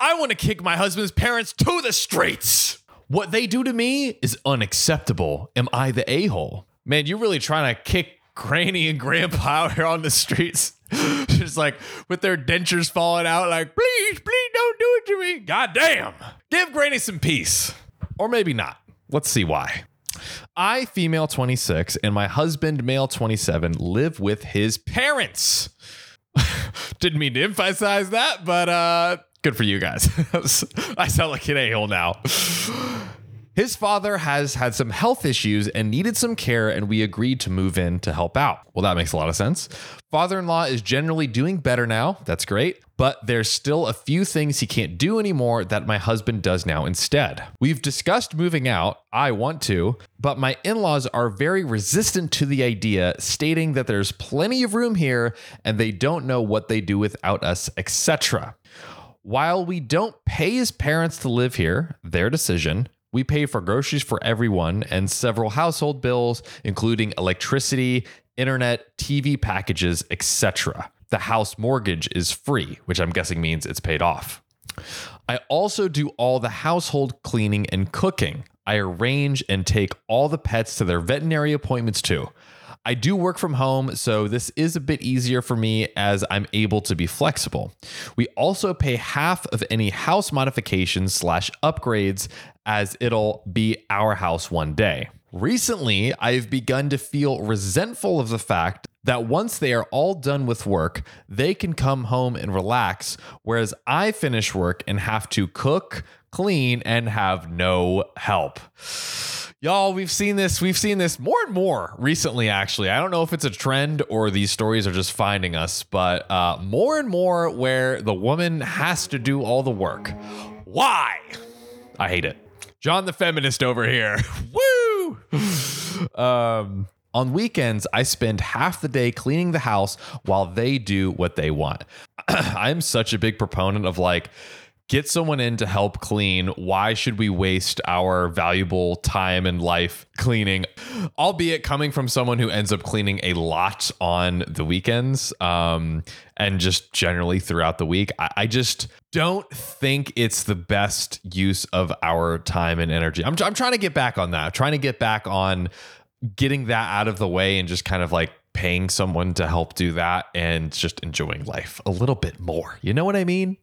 I want to kick my husband's parents to the streets. What they do to me is unacceptable. Am I the a hole? Man, you're really trying to kick Granny and Grandpa out here on the streets. Just like with their dentures falling out, like, please, please don't do it to me. God damn. Give Granny some peace. Or maybe not. Let's see why. I, female 26, and my husband, male 27, live with his parents. Didn't mean to emphasize that, but uh, good for you guys. I sound like an a hole now. His father has had some health issues and needed some care, and we agreed to move in to help out. Well, that makes a lot of sense. Father in law is generally doing better now. That's great. But there's still a few things he can't do anymore that my husband does now instead. We've discussed moving out. I want to, but my in laws are very resistant to the idea, stating that there's plenty of room here and they don't know what they do without us, etc. While we don't pay his parents to live here, their decision, we pay for groceries for everyone and several household bills, including electricity, internet, TV packages, etc. The house mortgage is free, which I'm guessing means it's paid off. I also do all the household cleaning and cooking. I arrange and take all the pets to their veterinary appointments too. I do work from home, so this is a bit easier for me as I'm able to be flexible. We also pay half of any house modifications slash upgrades as it'll be our house one day. Recently, I've begun to feel resentful of the fact that once they are all done with work, they can come home and relax, whereas I finish work and have to cook, clean, and have no help. Y'all, we've seen this. We've seen this more and more recently, actually. I don't know if it's a trend or these stories are just finding us, but uh, more and more where the woman has to do all the work. Why? I hate it. John the feminist over here. Woo! Um, on weekends, I spend half the day cleaning the house while they do what they want. I'm such a big proponent of like, get someone in to help clean. Why should we waste our valuable time and life cleaning? Albeit coming from someone who ends up cleaning a lot on the weekends um, and just generally throughout the week. I, I, just don't think it's the best use of our time and energy. I'm, I'm trying to get back on that. I'm trying to get back on getting that out of the way and just kind of like paying someone to help do that and just enjoying life a little bit more. You know what I mean?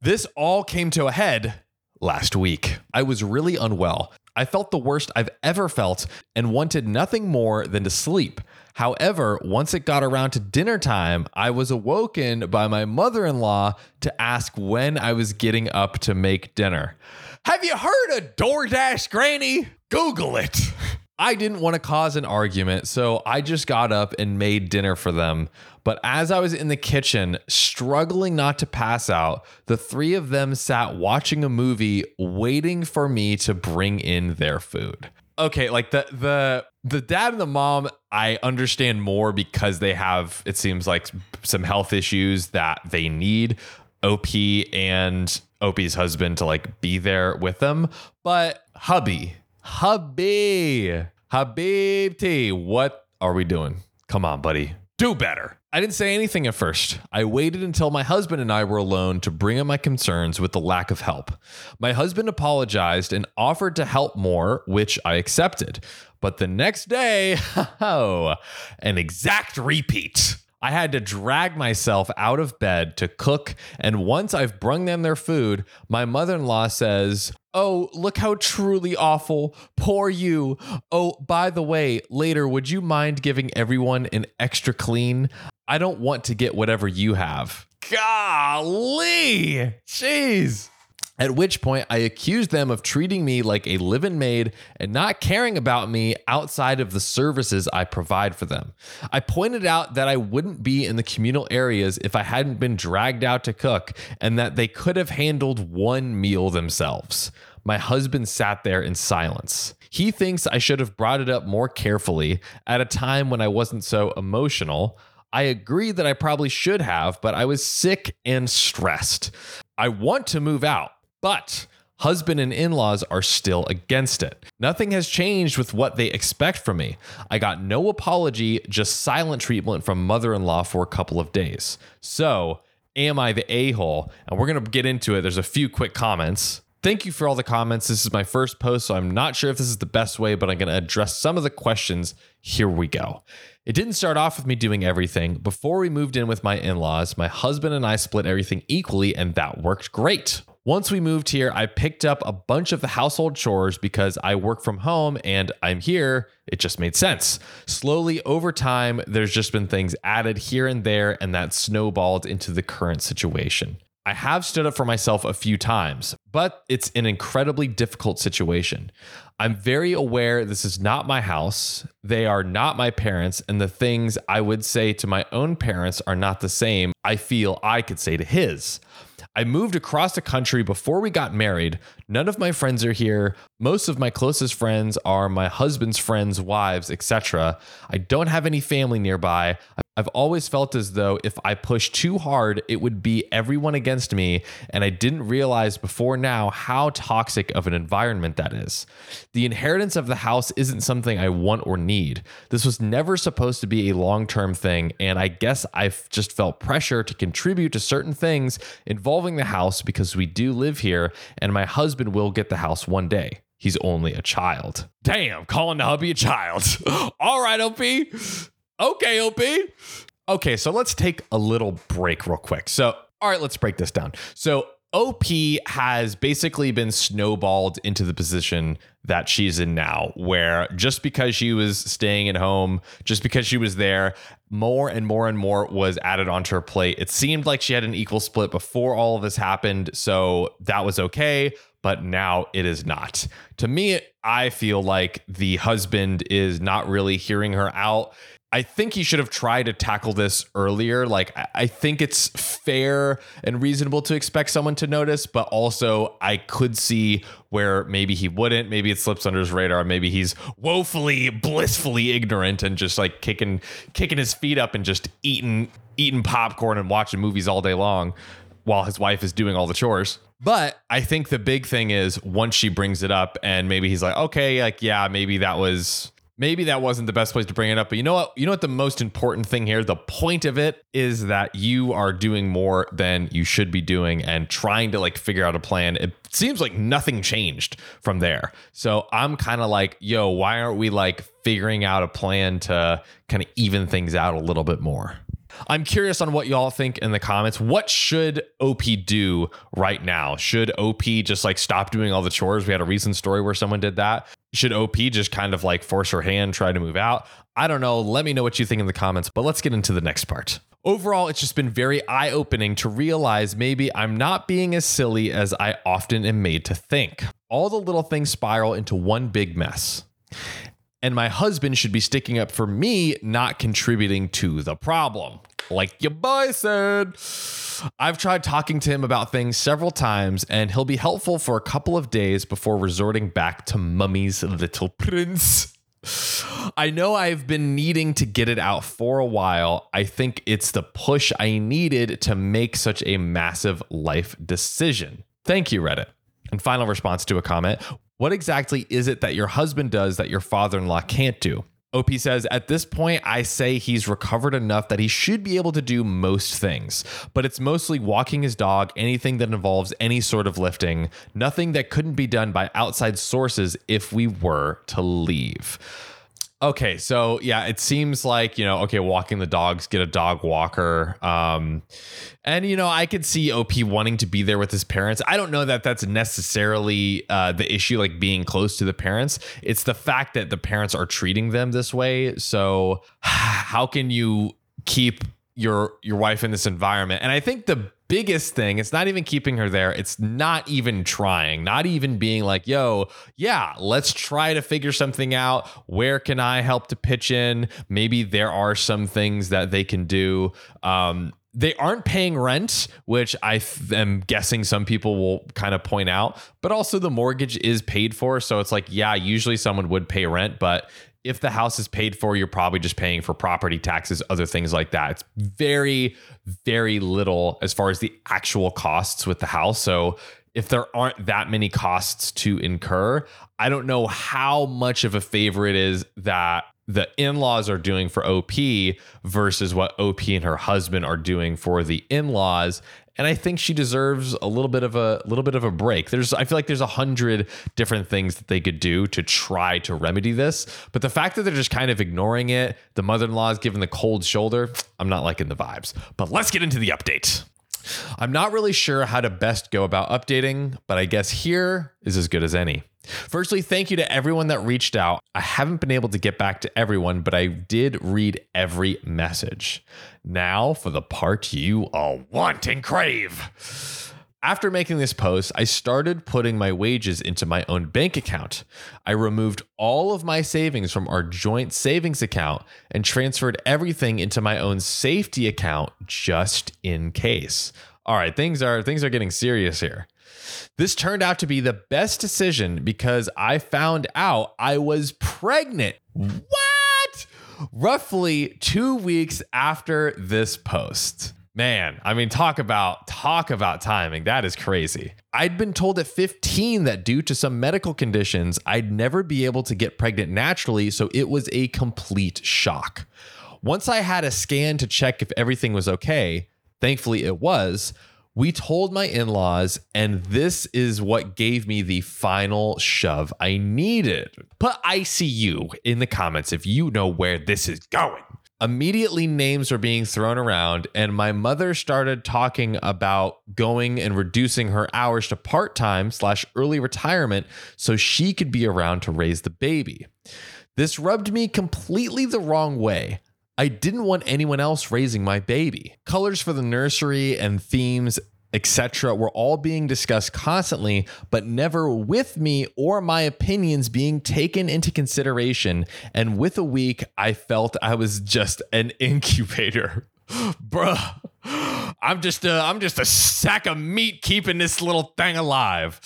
This all came to a head last week. I was really unwell. I felt the worst I've ever felt and wanted nothing more than to sleep. However, once it got around to dinner time, I was awoken by my mother in law to ask when I was getting up to make dinner. Have you heard of DoorDash Granny? Google it. I didn't want to cause an argument, so I just got up and made dinner for them. But as I was in the kitchen, struggling not to pass out, the three of them sat watching a movie, waiting for me to bring in their food. Okay, like the the the dad and the mom, I understand more because they have it seems like some health issues that they need OP and OP's husband to like be there with them. But hubby, hubby, Habibti, what are we doing? Come on, buddy. Do better. I didn't say anything at first. I waited until my husband and I were alone to bring up my concerns with the lack of help. My husband apologized and offered to help more, which I accepted. But the next day, oh, an exact repeat. I had to drag myself out of bed to cook, and once I've brung them their food, my mother in law says, Oh, look how truly awful. Poor you. Oh, by the way, later, would you mind giving everyone an extra clean? I don't want to get whatever you have. Golly. Jeez. At which point, I accused them of treating me like a live in maid and not caring about me outside of the services I provide for them. I pointed out that I wouldn't be in the communal areas if I hadn't been dragged out to cook and that they could have handled one meal themselves. My husband sat there in silence. He thinks I should have brought it up more carefully at a time when I wasn't so emotional. I agree that I probably should have, but I was sick and stressed. I want to move out. But husband and in laws are still against it. Nothing has changed with what they expect from me. I got no apology, just silent treatment from mother in law for a couple of days. So, Am I the a hole? And we're going to get into it. There's a few quick comments. Thank you for all the comments. This is my first post, so I'm not sure if this is the best way, but I'm going to address some of the questions. Here we go. It didn't start off with me doing everything. Before we moved in with my in laws, my husband and I split everything equally, and that worked great. Once we moved here, I picked up a bunch of the household chores because I work from home and I'm here. It just made sense. Slowly over time, there's just been things added here and there, and that snowballed into the current situation. I have stood up for myself a few times, but it's an incredibly difficult situation. I'm very aware this is not my house. They are not my parents, and the things I would say to my own parents are not the same I feel I could say to his. I moved across the country before we got married. None of my friends are here. Most of my closest friends are my husband's friends, wives, etc. I don't have any family nearby. I've always felt as though if I pushed too hard, it would be everyone against me, and I didn't realize before now how toxic of an environment that is. The inheritance of the house isn't something I want or need. This was never supposed to be a long term thing, and I guess I've just felt pressure to contribute to certain things involving the house because we do live here, and my husband will get the house one day. He's only a child. Damn, calling the hubby a child. All right, OP. Okay, OP. Okay, so let's take a little break real quick. So, all right, let's break this down. So, OP has basically been snowballed into the position that she's in now, where just because she was staying at home, just because she was there, more and more and more was added onto her plate. It seemed like she had an equal split before all of this happened. So that was okay. But now it is not. To me, I feel like the husband is not really hearing her out. I think he should have tried to tackle this earlier. Like, I think it's fair and reasonable to expect someone to notice, but also I could see where maybe he wouldn't. Maybe it slips under his radar. Maybe he's woefully, blissfully ignorant and just like kicking, kicking his feet up and just eating, eating popcorn and watching movies all day long while his wife is doing all the chores. But I think the big thing is once she brings it up and maybe he's like, okay, like, yeah, maybe that was maybe that wasn't the best place to bring it up but you know what you know what the most important thing here the point of it is that you are doing more than you should be doing and trying to like figure out a plan it seems like nothing changed from there so i'm kind of like yo why aren't we like figuring out a plan to kind of even things out a little bit more I'm curious on what y'all think in the comments. What should OP do right now? Should OP just like stop doing all the chores? We had a recent story where someone did that. Should OP just kind of like force her hand, try to move out? I don't know. Let me know what you think in the comments, but let's get into the next part. Overall, it's just been very eye opening to realize maybe I'm not being as silly as I often am made to think. All the little things spiral into one big mess. And my husband should be sticking up for me, not contributing to the problem. Like your boy said. I've tried talking to him about things several times, and he'll be helpful for a couple of days before resorting back to Mummy's Little Prince. I know I've been needing to get it out for a while. I think it's the push I needed to make such a massive life decision. Thank you, Reddit. And final response to a comment What exactly is it that your husband does that your father in law can't do? OP says, at this point, I say he's recovered enough that he should be able to do most things, but it's mostly walking his dog, anything that involves any sort of lifting, nothing that couldn't be done by outside sources if we were to leave. Okay, so yeah, it seems like you know, okay, walking the dogs, get a dog walker, um, and you know, I could see OP wanting to be there with his parents. I don't know that that's necessarily uh, the issue, like being close to the parents. It's the fact that the parents are treating them this way. So, how can you keep your your wife in this environment? And I think the biggest thing it's not even keeping her there it's not even trying not even being like yo yeah let's try to figure something out where can i help to pitch in maybe there are some things that they can do um, they aren't paying rent, which I am guessing some people will kind of point out, but also the mortgage is paid for. So it's like, yeah, usually someone would pay rent, but if the house is paid for, you're probably just paying for property taxes, other things like that. It's very, very little as far as the actual costs with the house. So if there aren't that many costs to incur, I don't know how much of a favor it is that the in-laws are doing for OP versus what OP and her husband are doing for the in-laws and I think she deserves a little bit of a little bit of a break. There's I feel like there's a hundred different things that they could do to try to remedy this, but the fact that they're just kind of ignoring it, the mother-in-law is giving the cold shoulder. I'm not liking the vibes. But let's get into the update. I'm not really sure how to best go about updating, but I guess here is as good as any. Firstly, thank you to everyone that reached out. I haven't been able to get back to everyone, but I did read every message. Now for the part you all want and crave. After making this post, I started putting my wages into my own bank account. I removed all of my savings from our joint savings account and transferred everything into my own safety account just in case. All right, things are things are getting serious here. This turned out to be the best decision because I found out I was pregnant. What? Roughly 2 weeks after this post. Man, I mean, talk about talk about timing. That is crazy. I'd been told at 15 that due to some medical conditions, I'd never be able to get pregnant naturally, so it was a complete shock. Once I had a scan to check if everything was okay, thankfully it was, we told my in laws, and this is what gave me the final shove I needed. Put ICU in the comments if you know where this is going. Immediately, names were being thrown around, and my mother started talking about going and reducing her hours to part time slash early retirement so she could be around to raise the baby. This rubbed me completely the wrong way. I didn't want anyone else raising my baby. Colors for the nursery and themes, etc., were all being discussed constantly, but never with me or my opinions being taken into consideration. And with a week, I felt I was just an incubator. Bruh. I'm just a, I'm just a sack of meat keeping this little thing alive.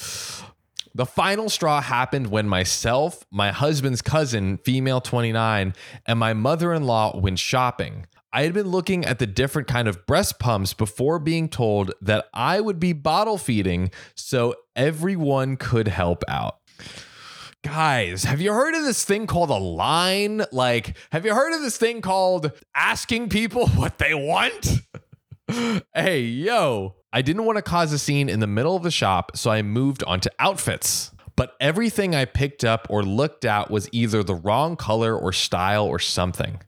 The final straw happened when myself, my husband's cousin, female 29, and my mother in law went shopping. I had been looking at the different kind of breast pumps before being told that I would be bottle feeding so everyone could help out. Guys, have you heard of this thing called a line? Like, have you heard of this thing called asking people what they want? hey, yo, I didn't want to cause a scene in the middle of the shop, so I moved on to outfits. But everything I picked up or looked at was either the wrong color or style or something.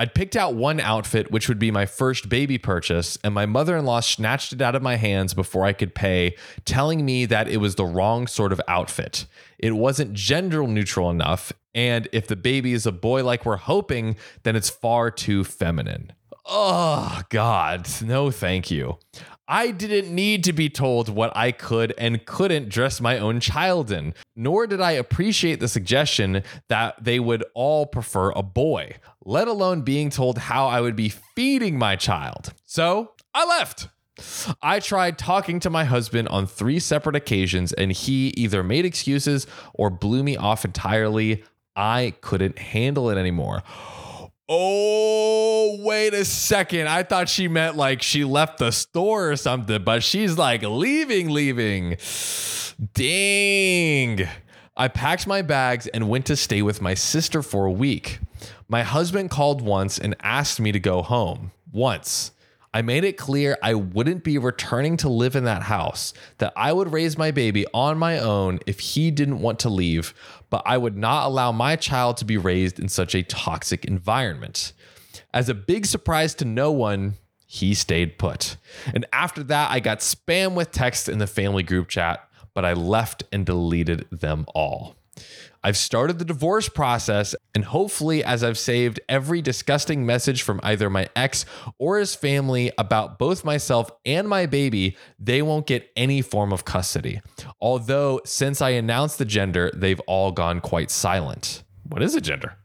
I'd picked out one outfit, which would be my first baby purchase, and my mother in law snatched it out of my hands before I could pay, telling me that it was the wrong sort of outfit. It wasn't gender neutral enough, and if the baby is a boy like we're hoping, then it's far too feminine. Oh, God, no, thank you. I didn't need to be told what I could and couldn't dress my own child in, nor did I appreciate the suggestion that they would all prefer a boy, let alone being told how I would be feeding my child. So I left. I tried talking to my husband on three separate occasions, and he either made excuses or blew me off entirely. I couldn't handle it anymore. Oh, wait a second. I thought she meant like she left the store or something, but she's like leaving, leaving. Dang. I packed my bags and went to stay with my sister for a week. My husband called once and asked me to go home. Once. I made it clear I wouldn't be returning to live in that house, that I would raise my baby on my own if he didn't want to leave, but I would not allow my child to be raised in such a toxic environment. As a big surprise to no one, he stayed put. And after that, I got spam with texts in the family group chat, but I left and deleted them all. I've started the divorce process, and hopefully, as I've saved every disgusting message from either my ex or his family about both myself and my baby, they won't get any form of custody. Although, since I announced the gender, they've all gone quite silent. What is a gender?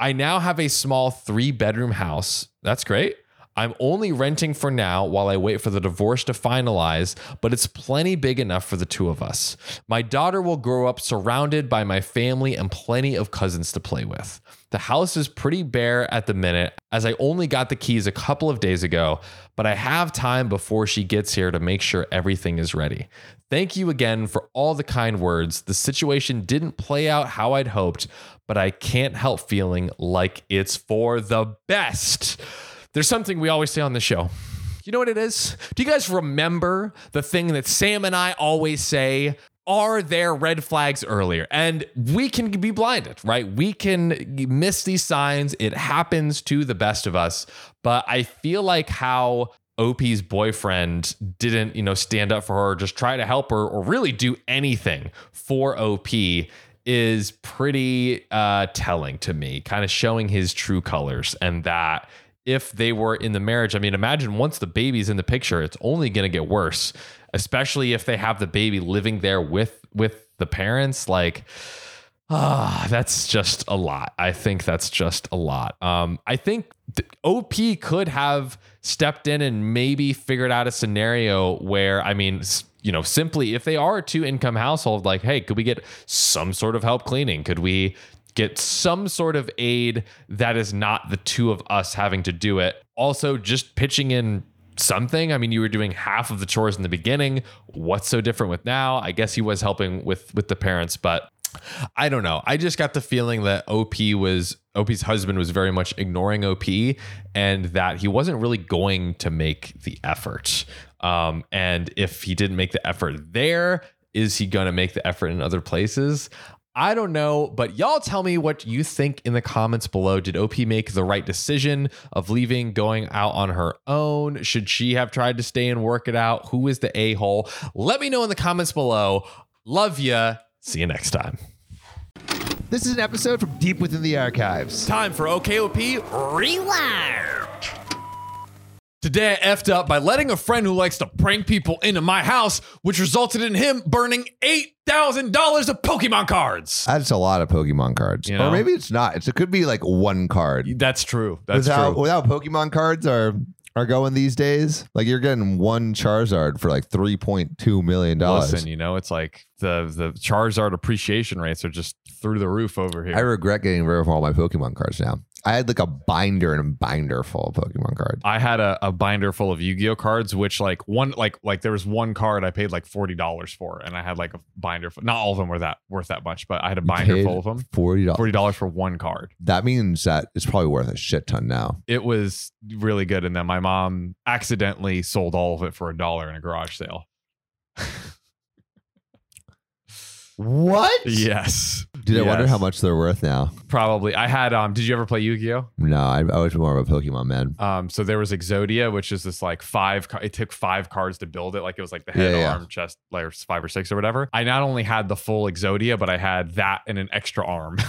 I now have a small three bedroom house. That's great. I'm only renting for now while I wait for the divorce to finalize, but it's plenty big enough for the two of us. My daughter will grow up surrounded by my family and plenty of cousins to play with. The house is pretty bare at the minute, as I only got the keys a couple of days ago, but I have time before she gets here to make sure everything is ready. Thank you again for all the kind words. The situation didn't play out how I'd hoped, but I can't help feeling like it's for the best. There's something we always say on the show. You know what it is? Do you guys remember the thing that Sam and I always say? Are there red flags earlier? And we can be blinded, right? We can miss these signs. It happens to the best of us. But I feel like how OP's boyfriend didn't, you know, stand up for her, just try to help her, or really do anything for OP is pretty uh, telling to me, kind of showing his true colors and that if they were in the marriage, I mean, imagine once the baby's in the picture, it's only going to get worse, especially if they have the baby living there with with the parents. Like, ah, that's just a lot. I think that's just a lot. Um, I think OP could have stepped in and maybe figured out a scenario where, I mean, you know, simply if they are a two income household, like, hey, could we get some sort of help cleaning? Could we get some sort of aid that is not the two of us having to do it? Also, just pitching in something. I mean, you were doing half of the chores in the beginning. What's so different with now? I guess he was helping with with the parents, but I don't know. I just got the feeling that OP was OP's husband was very much ignoring OP and that he wasn't really going to make the effort. Um, and if he didn't make the effort there, is he going to make the effort in other places? I don't know, but y'all tell me what you think in the comments below. Did OP make the right decision of leaving, going out on her own? Should she have tried to stay and work it out? Who is the a hole? Let me know in the comments below. Love ya. See you next time. This is an episode from deep within the archives. Time for OKOP Rewind. Today I effed up by letting a friend who likes to prank people into my house, which resulted in him burning $8,000 of Pokemon cards. That's a lot of Pokemon cards. You know? Or maybe it's not. It's, it could be like one card. That's true. That's with how, true. with how Pokemon cards are are going these days. Like you're getting one Charizard for like three point two million dollars. Listen, you know, it's like the the Charizard appreciation rates are just through the roof over here. I regret getting rid of all my Pokemon cards now. I had like a binder and a binder full of Pokemon cards. I had a, a binder full of Yu-Gi-Oh cards, which like one like like there was one card I paid like forty dollars for, and I had like a binder. Full, not all of them were that worth that much, but I had a binder full of them. Forty dollars. Forty dollars for one card. That means that it's probably worth a shit ton now. It was really good, and then my mom accidentally sold all of it for a dollar in a garage sale. What? Yes, Dude, I wonder Yes. how much they're worth now. probably. I had. Um, did you ever play Yu-Gi-Oh? No, I, I was more of a Pokemon man. Um, so there was Exodia, which is this like five. ca- It took five cards to build it. Like it was like the head, Yeah, yeah. arm, chest, layers five or six or whatever. I not only had the full Exodia, but I had that and an extra arm.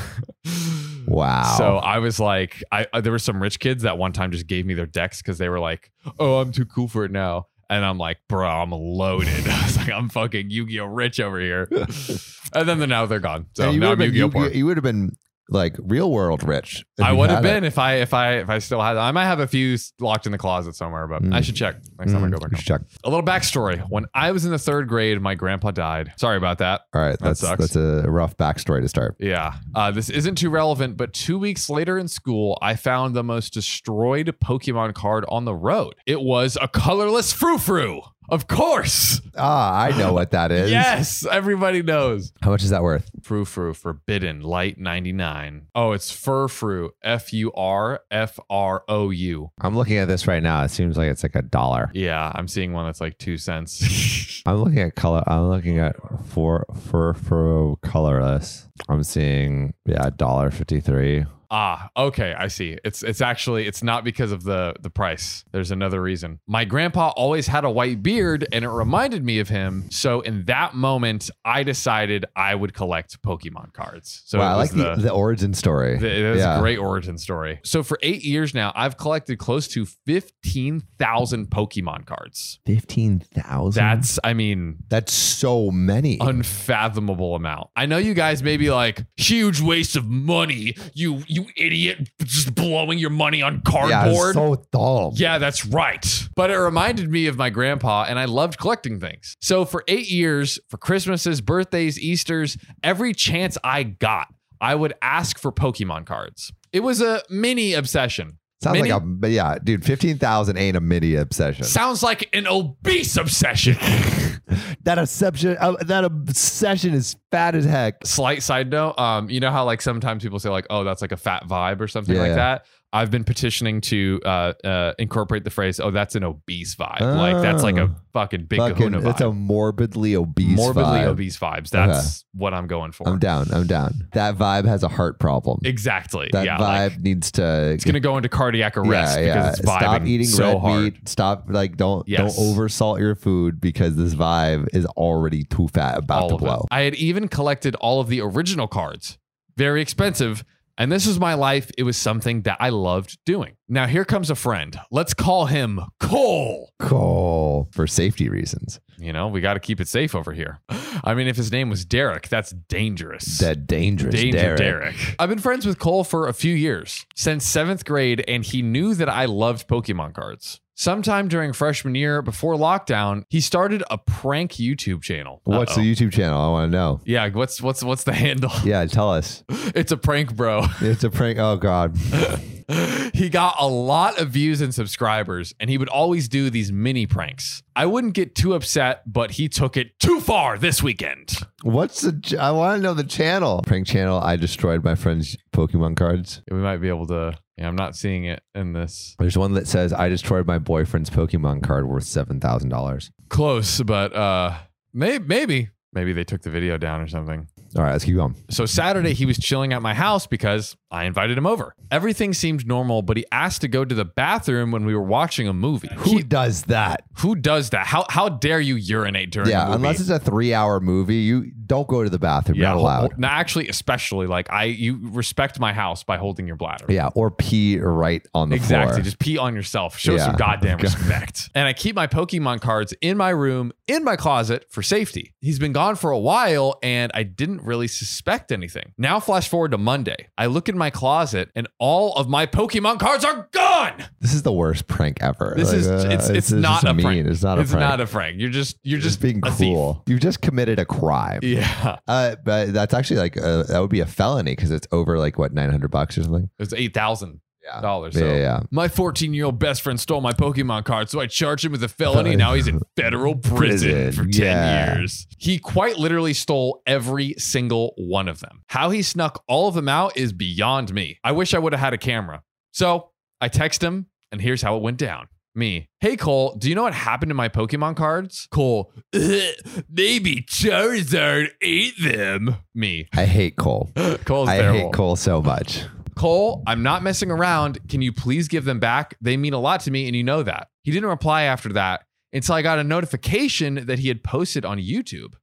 Wow. So I was like, I uh, there were some rich kids that one time just gave me their decks because they were like, "Oh, I'm too cool for it now." And I'm like, bro, I'm loaded. I was like, I'm fucking Yu-Gi-Oh rich over here. and then they're, now they're gone. So now I'm Yu-Gi-Oh poor. you would have been like real world rich. I would have had it. been if I if I if I still had. I might have a few locked in the closet somewhere, but Mm. I should check next time I Mm, go back home. should check. A little backstory. When I was in the third grade, my grandpa died. Sorry about that. All right, that's sucks. that's a rough backstory to start. Yeah. Uh, this isn't too relevant, but two weeks later in school, I found the most destroyed Pokemon card on the road. It was a colorless Frou Frou. Of course. Ah, I know what that is. Yes. Everybody knows. How much is that worth? Frou Frou Forbidden Light 99. Oh, it's Fur Frou. F U R F R O U. I'm looking at this right now. It seems like it's like a dollar. Yeah. I'm seeing one that's like two cents. I'm looking at color. I'm looking at for for for colorless. I'm seeing yeah, dollar fifty three. Ah, okay, I see. It's it's actually it's not because of the the price. There's another reason. My grandpa always had a white beard and it reminded me of him. So in that moment, I decided I would collect Pokemon cards. So wow, I like the, the, origin story. the- it was yeah. a great origin story. So for 8 years now, I've collected close to 15,000 Pokemon cards. Fifteen thousand. That's I mean that's so many. unfathomable amount. I know you guys may be like, huge waste of money. You you you idiot, just blowing your money on cardboard. Yeah, cardboard. so dumb. Yeah, that's right. But it reminded me of my grandpa, and I loved collecting things. So for eight years, for Christmases, birthdays, Easters, every chance I got, I would ask for Pokemon cards. It was a mini obsession. Sounds Mini? like a but yeah, dude. Fifteen thousand ain't a mini obsession. Sounds like an obese obsession. that obsession, uh, that obsession is fat as heck. Slight side note, um, you know how like sometimes people say like, "Oh, that's like a fat vibe" or something Yeah, like yeah. that. I've been petitioning to uh, uh, incorporate the phrase, "Oh, that's an obese vibe." Like that's like a Oh. fucking big Fucking, kahuna vibe. it's a morbidly obese. Vibe. Morbidly vibe. obese vibes. That's what I'm going for. I'm down. I'm down. That vibe has a heart problem. exactly. That yeah. vibe like, needs to. it's gonna go into cardiac arrest yeah, yeah. because it's vibing Stop eating so red hard. meat. Stop like don't Yes. don't oversalt your food because this vibe is already too fat about all to of it. blow. I had even collected all of the original cards. Very expensive. And this was my life. It was something that I loved doing. Now, here comes a friend. Let's call him Cole. Cole, for safety reasons. You know, we got to keep it safe over here. I mean, if his name was Derek, that's dangerous. That dangerous Danger Derek. Derek. I've been friends with Cole for a few years, since seventh grade, and he knew that I loved Pokemon cards. Sometime during freshman year, before lockdown, he started a prank YouTube channel. What's Uh-oh. the YouTube channel? I want to know. Yeah, what's what's what's the handle? Yeah, tell us. It's a prank, bro. It's a prank. Oh God. he got a lot of views and subscribers, and he would always do these mini pranks. I wouldn't get too upset, but he took it too far this weekend. What's the? ch- I want to know the channel. Prank channel. I destroyed my friend's Pokemon cards. We might be able to. Yeah, I'm not seeing it in this. There's one that says I destroyed my boyfriend's Pokemon card worth seven thousand dollars. Close, but uh, maybe maybe maybe they took the video down or something. All right, let's keep going. So Saturday he was chilling at my house because I invited him over. Everything seemed normal, but he asked to go to the bathroom when we were watching a movie. Who He- does that? Who does that? How how dare you urinate during a Yeah, unless it's a three-hour movie, you don't go to the bathroom. yeah, not allowed. no, actually, especially like I, you respect my house by holding your bladder. Yeah, or pee right on the floor. Exactly. floor. Just pee on yourself. Show Yeah. some goddamn respect. And I keep my Pokemon cards in my room, in my closet for safety. He's been gone for a while and I didn't really suspect anything. Now, flash forward to Monday. I look in my closet and all of my Pokemon cards are gone. This is the worst prank ever. This Like, is uh, it's it's just not a mean. It's not a It's prank. not a prank. You're just you're just just being a thief. cool. You've just committed a crime. Yeah. Uh, but that's actually like uh, that would be a felony because it's over like what nine hundred bucks or something. It's eight thousand Yeah. dollars. Yeah, So yeah, yeah. my 14 year old best friend stole my Pokemon card, so I charged him with a felony. Now he's in federal prison, Prison, for 10 yeah. years. He quite literally stole every single one of them. How he snuck all of them out is beyond me. I wish I would have had a camera. So I text him, and here's how it went down. Me, hey Cole, do you know what happened to my Pokemon cards? Cole, maybe Charizard ate them. Me, I hate Cole. Cole's I terrible. hate Cole so much. Cole, I'm not messing around. Can you please give them back? They mean a lot to me, and you know that. He didn't reply after that until I got a notification that he had posted on YouTube.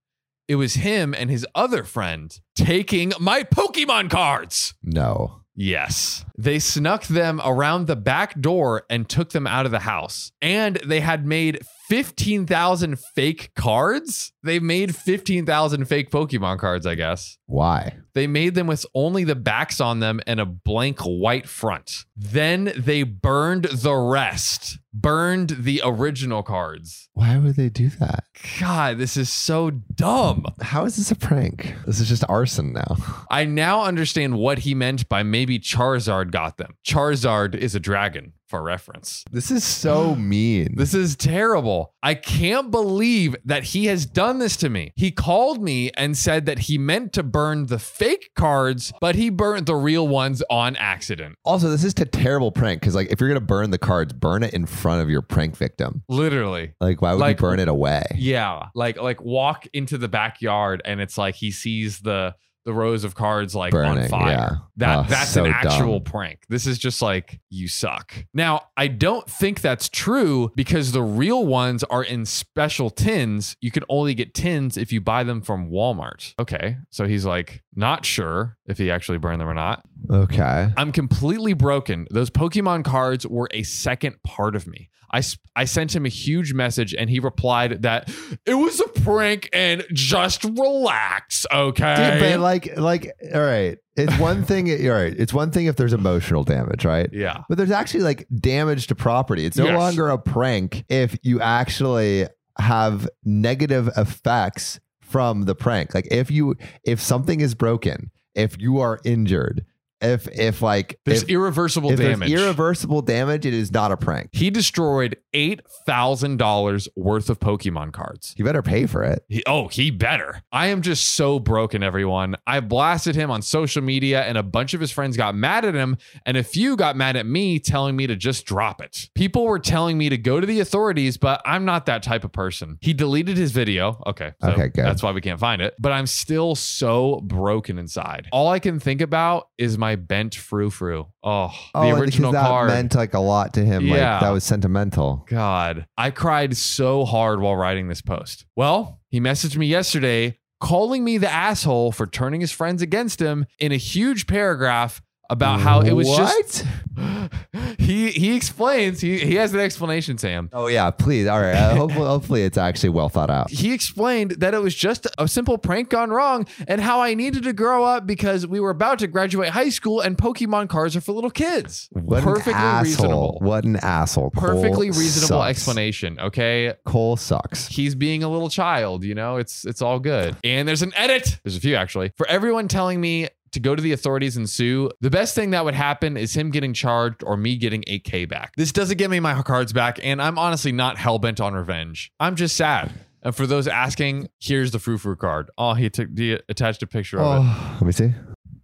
It was him and his other friend taking my Pokemon cards. No. Yes. They snuck them around the back door and took them out of the house. And they had made 15,000 fake cards. They made 15,000 fake Pokemon cards, I guess. Why? They made them with only the backs on them and a blank white front. Then they burned the rest, burned the original cards. Why would they do that? God, this is so dumb. How is this a prank? This is just arson now. I now understand what he meant by maybe Charizard got them. Charizard is a dragon, for reference. This is so mean. This is terrible. I can't believe that he has done this to me. He called me and said that he meant to burn the fake cards, but he burned the real ones on accident. also, this is a terrible prank because, like, if you're gonna burn the cards, burn it in front of your prank victim. Literally. Like, why would Like- you burn it away? Yeah, like like walk into the backyard and it's like he sees the the rows of cards like on fire. yeah. That Oh, that's so an actual dumb. prank. This is just like you suck. Now, I don't think that's true because the real ones are in special tins. You can only get tins if you buy them from Walmart. Okay. So he's like not sure if he actually burned them or not. Okay. I'm completely broken. Those Pokemon cards were a second part of me. I, I sent him a huge message and he replied that it was a prank and just relax, okay? Dude, but like, like, all right. it's one thing. You're. It's one thing if there's emotional damage, right? Yeah. But there's actually like damage to property. It's no Yes. longer a prank if you actually have negative effects from the prank. Like if you if something is broken, if you are injured, if if like There's if, irreversible if damage. there's irreversible damage, it is not a prank. he destroyed eight thousand dollars worth of Pokemon cards. He better pay for it. He, oh, he better. I am just so broken, everyone. I blasted him on social media, and a bunch of his friends got mad at him, and a few got mad at me, telling me to just drop it. People were telling me to go to the authorities, but I'm not that type of person. He deleted his video. Okay. so Okay, good. That's why we can't find it. But I'm still so broken inside. All I can think about is my bent frou frou. Oh, the oh, original that card. meant like a lot to him. Yeah. Like that was sentimental. God, I cried so hard while writing this post. Well, he messaged me yesterday calling me the asshole for turning his friends against him in a huge paragraph about how it was just he he explains he he has an explanation Sam. Oh yeah, please. All right. Uh, hopefully, hopefully it's actually well thought out. He explained that it was just a simple prank gone wrong and how I needed to grow up because we were about to graduate high school and Pokemon cards are for little kids. What Perfectly an asshole. reasonable. What an asshole. Cole Perfectly reasonable sucks. explanation, okay? Cole sucks. he's being a little child, you know, it's it's all good. And there's an edit. There's a few actually. For everyone telling me to go to the authorities and sue, the best thing that would happen is him getting charged or me getting 8k back. This doesn't get me my cards back and I'm honestly not hell bent on revenge. I'm just sad. And for those asking, here's the frou frou card. Oh, he took he attached a picture of it. Oh, let me see.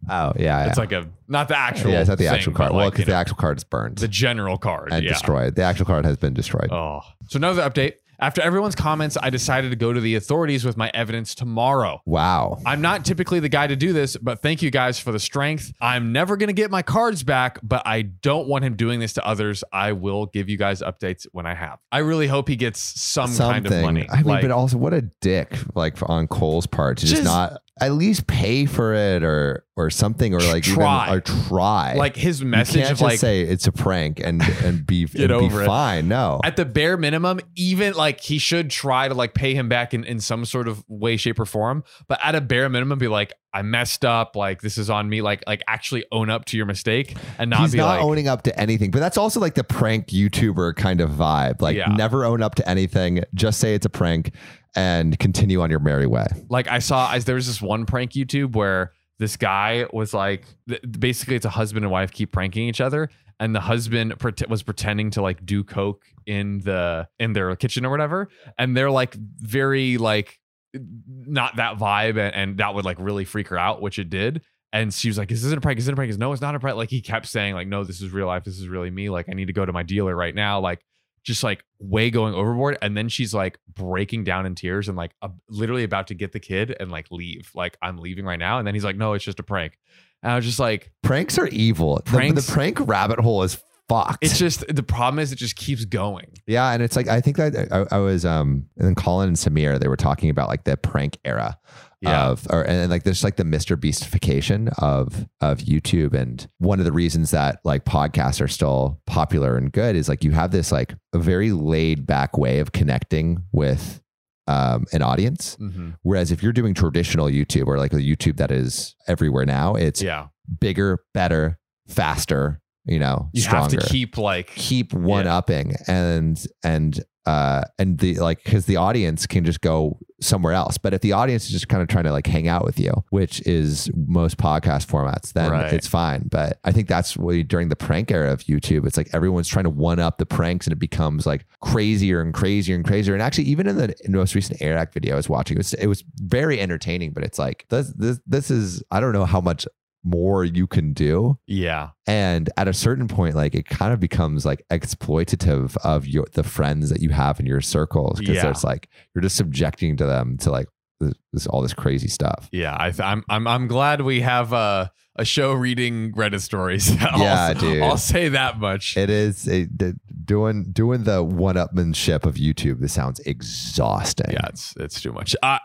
Oh yeah, It's yeah. like a not the actual. yeah, it's not the thing, actual card. well, because the know, actual card is burned the general card and yeah. destroyed. The actual card has been destroyed. Oh. So another update. After everyone's comments, I decided to go to the authorities with my evidence tomorrow. Wow. I'm not typically the guy to do this, but thank you guys for the strength. I'm never going to get my cards back, but I don't want him doing this to others. I will give you guys updates when I have. I really hope he gets some kind of money. I mean, Like, but also what a dick, like on Cole's part to just, Just- not at least pay for it or or something or like Try. even or try. like his you message can't of just like say it's a prank and and be Get and be over it. fine. No. at the bare minimum, even like he should try to like pay him back in, in some sort of way, shape, or form. But at a bare minimum, be like, I messed up. Like this is on me. Like like actually own up to your mistake and not He's be not like owning up to anything, but that's also like the prank YouTuber kind of vibe. Like, Yeah. never own up to anything. Just say it's a prank and continue on your merry way. like I saw I, there was this one prank YouTube where this guy was like th- basically it's a husband and wife keep pranking each other and the husband was pretending to like do coke in the in their kitchen or whatever and they're like very like not that vibe and, and that would like really freak her out which it did and she was like is this a prank? Is it a prank? Is no it's not a prank. Like he kept saying like no this is real life. This is really me. Like i need to go to my dealer right now. Like just like way going overboard and then she's like breaking down in tears and like uh, literally about to get the kid and like leave like i'm leaving right now and then he's like no it's just a prank and i was just like Pranks are evil. The- The, prank rabbit hole is fucked. it's just the problem is it just keeps going yeah, and it's like I think that I, I was um and then Colin and Samir they were talking about like the prank era Yeah. of or and like there's like the Mr. Beastification of of YouTube and one of the reasons that like podcasts are still popular and good is like you have this like a very laid back way of connecting with um an audience mm-hmm. whereas if you're doing traditional YouTube or like a YouTube that is everywhere now it's yeah bigger better faster you know you stronger have to keep like keep one upping and and uh and the like because the audience can just go somewhere else. But if the audience is just kind of trying to like hang out with you which is most podcast formats then Right. it's fine. But i think that's what during the prank era of youtube it's like everyone's trying to one up the pranks and it becomes like crazier and crazier and crazier. And actually even in the most recent Airrack video i was watching it was, it was very entertaining but it's like this this this is i don't know how much more you can do. Yeah. And at a certain point like it kind of becomes like exploitative of your the friends that you have in your circles because Yeah. it's like you're just subjecting to them to like this, this all this crazy stuff. Yeah I, th- I'm, I'm i'm glad we have a, a show reading reddit stories. I'll, Yeah, dude. i'll say that much. It is it, the, doing doing the one-upmanship of youtube this sounds exhausting Yeah, it's it's too much. I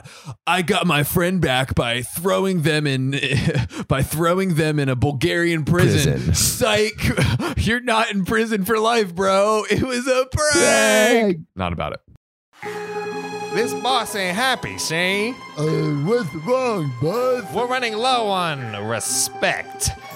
I got my friend back by throwing them in by throwing them in a Bulgarian prison. Prison. Psych, you're not in prison for life, bro. It was a prank. Dang. Not about it. this boss ain't happy, see? Uh, what's wrong, bud? We're running low on respect.